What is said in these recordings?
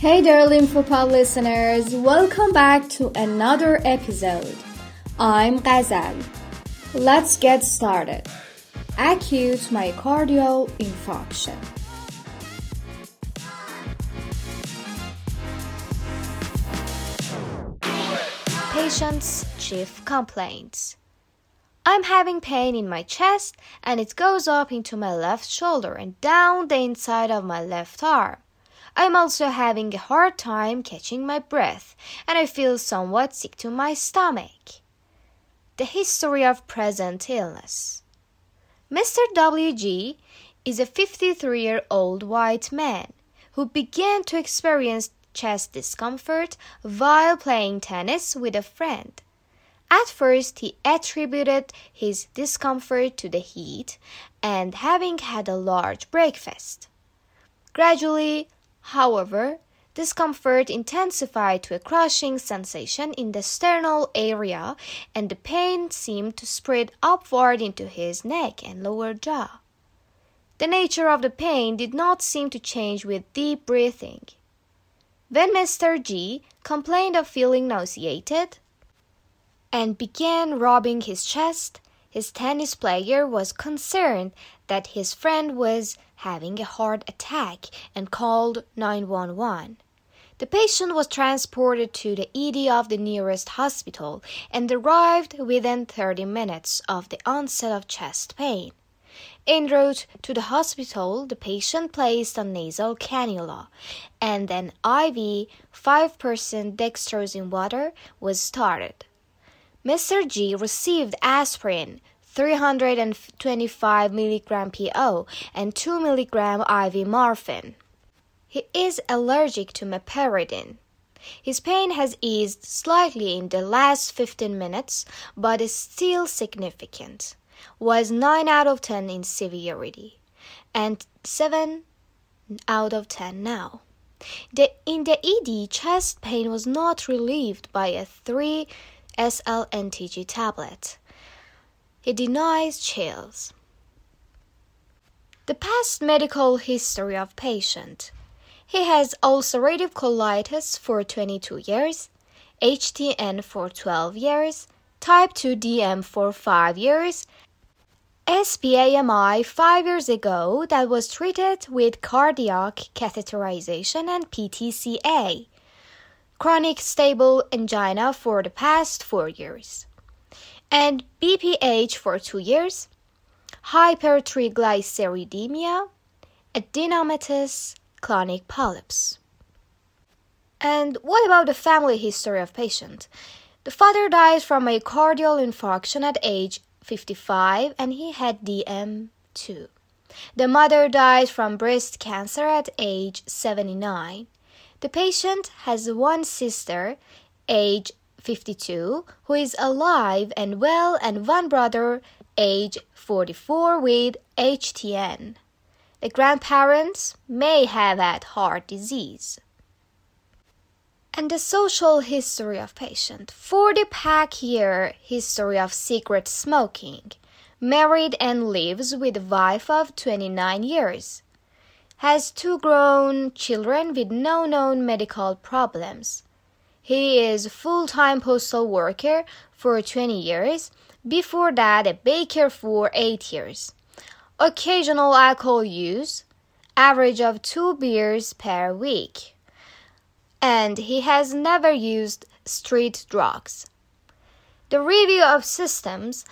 Hey there, Lymphopod listeners. Welcome back to another episode. I'm Ghazal. Let's get started. Acute myocardial infarction. Patient's chief complaints. I'm having pain in my chest and it goes up into my left shoulder and down the inside of my left arm. I'm also having a hard time catching my breath and I feel somewhat sick to my stomach. The history of present illness. Mr. WG is a 53 year old white man who began to experience chest discomfort while playing tennis with a friend. At first, he attributed his discomfort to the heat and having had a large breakfast. Gradually, however, discomfort intensified to a crushing sensation in the sternal area, and the pain seemed to spread upward into his neck and lower jaw. The nature of the pain did not seem to change with deep breathing. When Mr. G complained of feeling nauseated, and began rubbing his chest, his tennis player was concerned that his friend was having a heart attack and called 911. The patient was transported to the ED of the nearest hospital and arrived within 30 minutes of the onset of chest pain. En route to the hospital, the patient placed a nasal cannula, and an IV 5% dextrose in water was started. Mr. G received aspirin 325 mg PO and 2 mg IV morphine. He is allergic to meperidine. His pain has eased slightly in the last 15 minutes, but is still significant. Was 9 out of 10 in severity and 7 out of 10 now. The, in the ED, chest pain was not relieved by a 3 SLNTG tablet. He denies chills. The past medical history of patient. He has ulcerative colitis for 22 years, HTN for 12 years, type 2 DM for 5 years, SBAMI 5 years ago that was treated with cardiac catheterization and PTCA chronic stable angina for the past four years, and BPH for two years, hypertriglyceridemia, adenomatous colonic polyps. And what about the family history of patient? The father died from a cardiac infarction at age 55 and he had DM2. The mother died from breast cancer at age 79. The patient has one sister, age 52, who is alive and well, and one brother, age 44, with HTN. The grandparents may have had heart disease. And the social history of patient. 40 pack year history of secret smoking. Married and lives with a wife of 29 years has two grown children with no known medical problems. He is full-time postal worker for 20 years, before that a baker for 8 years. Occasional alcohol use, average of 2 beers per week. And he has never used street drugs. The review of systems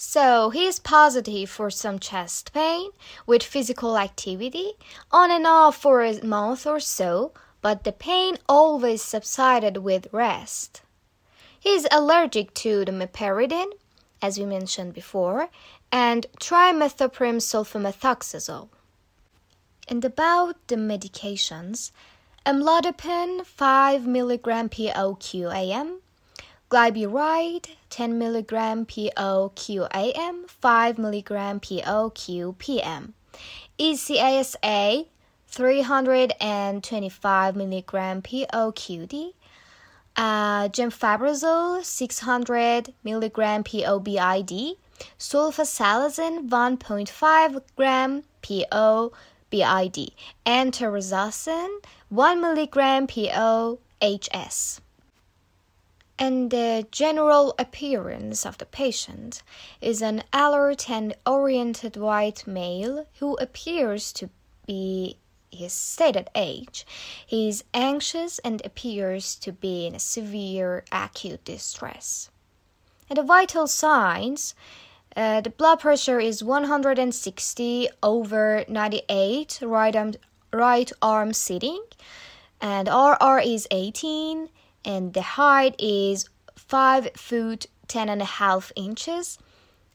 so he is positive for some chest pain with physical activity on and off for a month or so, but the pain always subsided with rest. He is allergic to the meperidine, as we mentioned before, and trimethoprim sulfamethoxazole. And about the medications, amlodipine 5 mg POQ AM Glyburide 10 mg POQAM 5 mg POQPM ECASA 325 mg POQD uh, gemfibrozil 600 mg POBID sulfasalazine 1.5 gram POBID and terazosin 1 milligram POHS. And the general appearance of the patient is an alert and oriented white male who appears to be his stated age. He is anxious and appears to be in a severe acute distress. And the vital signs uh, the blood pressure is 160 over 98, right arm, right arm sitting, and RR is 18, and the height is 5 foot 10 and a half inches,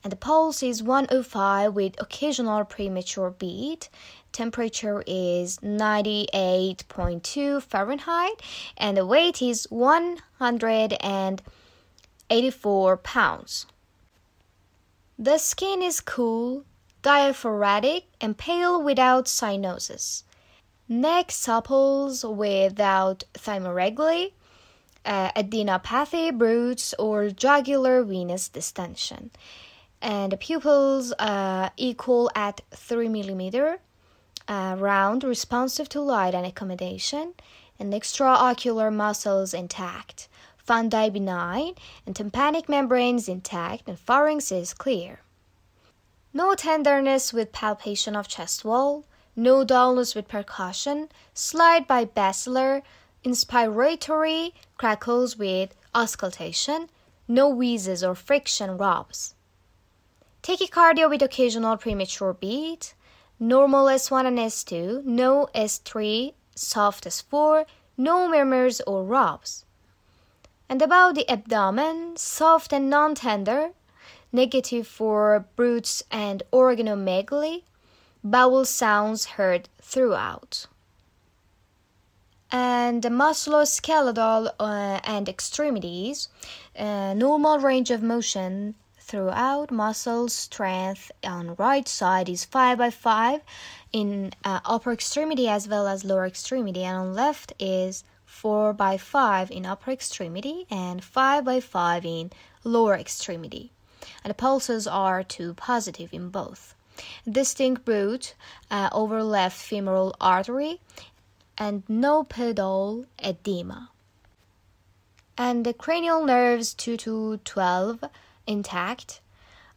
and the pulse is 105 with occasional premature beat. Temperature is 98.2 Fahrenheit, and the weight is 184 pounds. The skin is cool, diaphoretic, and pale without cyanosis. Neck supple without thyromegaly, uh, adenopathy, bruits, or jugular venous distension. And the pupils uh, equal at 3 millimeter, uh, round, responsive to light and accommodation, and extraocular muscles intact fundi benign, and tympanic membranes intact, and pharynx is clear. No tenderness with palpation of chest wall, no dullness with percussion, slight bibasilar, inspiratory crackles with auscultation, no wheezes or friction rubs. Tachycardia with occasional premature beat, normal S1 and S2, no S3, soft S4, no murmurs or rubs and about the abdomen, soft and non tender, negative for bruits and organomegaly, bowel sounds heard throughout. And musculoskeletal uh, and extremities, uh, normal range of motion throughout muscle strength on right side is 5 by 5 in uh, upper extremity as well as lower extremity and on left is 4 by 5 in upper extremity and 5 by 5 in lower extremity. And the pulses are 2 positive in both. Distinct bruit uh, over left femoral artery and no pedal edema. And the cranial nerves 2 to 12 intact.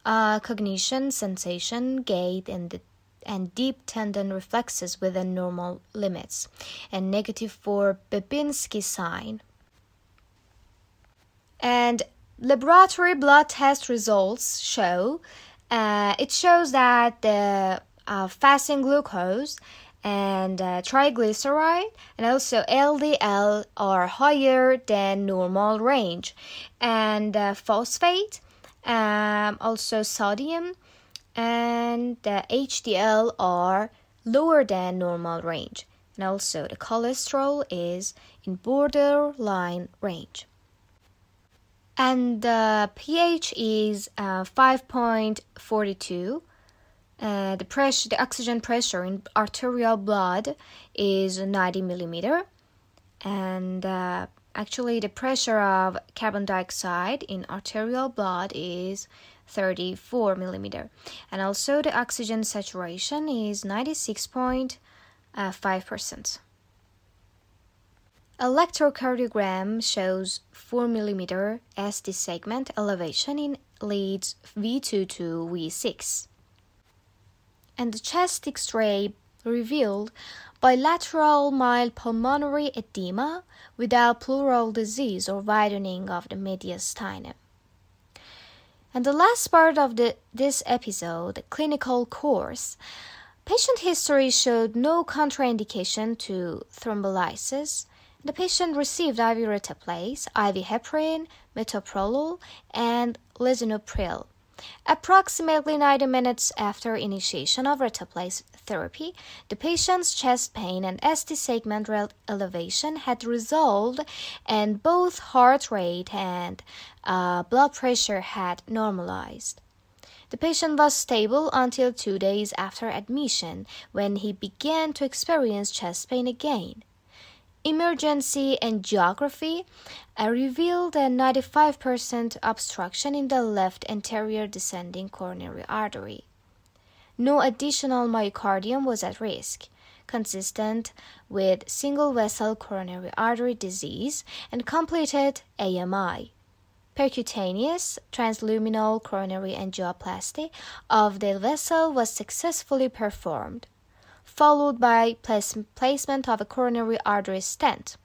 Uh, cognition, sensation, gait, and the and deep tendon reflexes within normal limits, and negative for Babinski sign. And laboratory blood test results show uh, it shows that the uh, fasting glucose and uh, triglyceride and also LDL are higher than normal range, and uh, phosphate, um, also sodium, and the HDL are lower than normal range, and also the cholesterol is in borderline range. And the pH is uh, 5.42. Uh, the pressure, the oxygen pressure in arterial blood is 90 millimeter, and uh, actually the pressure of carbon dioxide in arterial blood is 34 millimeter. And also the oxygen saturation is 96.5 percent. Electrocardiogram shows 4 millimeter ST segment elevation in leads V2 to V6 and the chest x-ray revealed bilateral mild pulmonary edema without pleural disease or widening of the mediastinum and the last part of the, this episode, the clinical course, patient history showed no contraindication to thrombolysis. The patient received IV reteplase, IV heparin, metoprolol, and lisinopril. Approximately 90 minutes after initiation of reteplase therapy, the patient's chest pain and ST segment elevation had resolved, and both heart rate and uh, blood pressure had normalized. The patient was stable until two days after admission, when he began to experience chest pain again. Emergency angiography uh, revealed a 95% obstruction in the left anterior descending coronary artery. No additional myocardium was at risk. consistent with single vessel coronary artery disease and completed AMI. Percutaneous transluminal coronary angioplasty of the vessel was successfully performed, followed by placement of a coronary artery stent.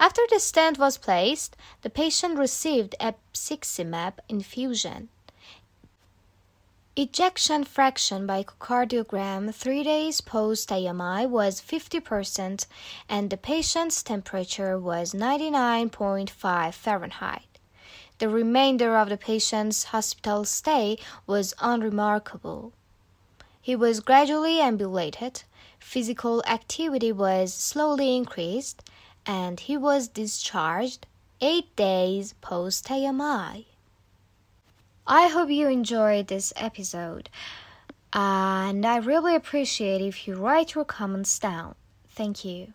After the stent was placed, the patient received a abciximab infusion. Ejection fraction by echocardiogram three days post AMI was 50%, and the patient's temperature was 99.5 Fahrenheit. The remainder of the patient's hospital stay was unremarkable. He was gradually ambulated, physical activity was slowly increased, and he was discharged eight days post AMI. I hope you enjoyed this episode, and I really appreciate if you write your comments down. Thank you.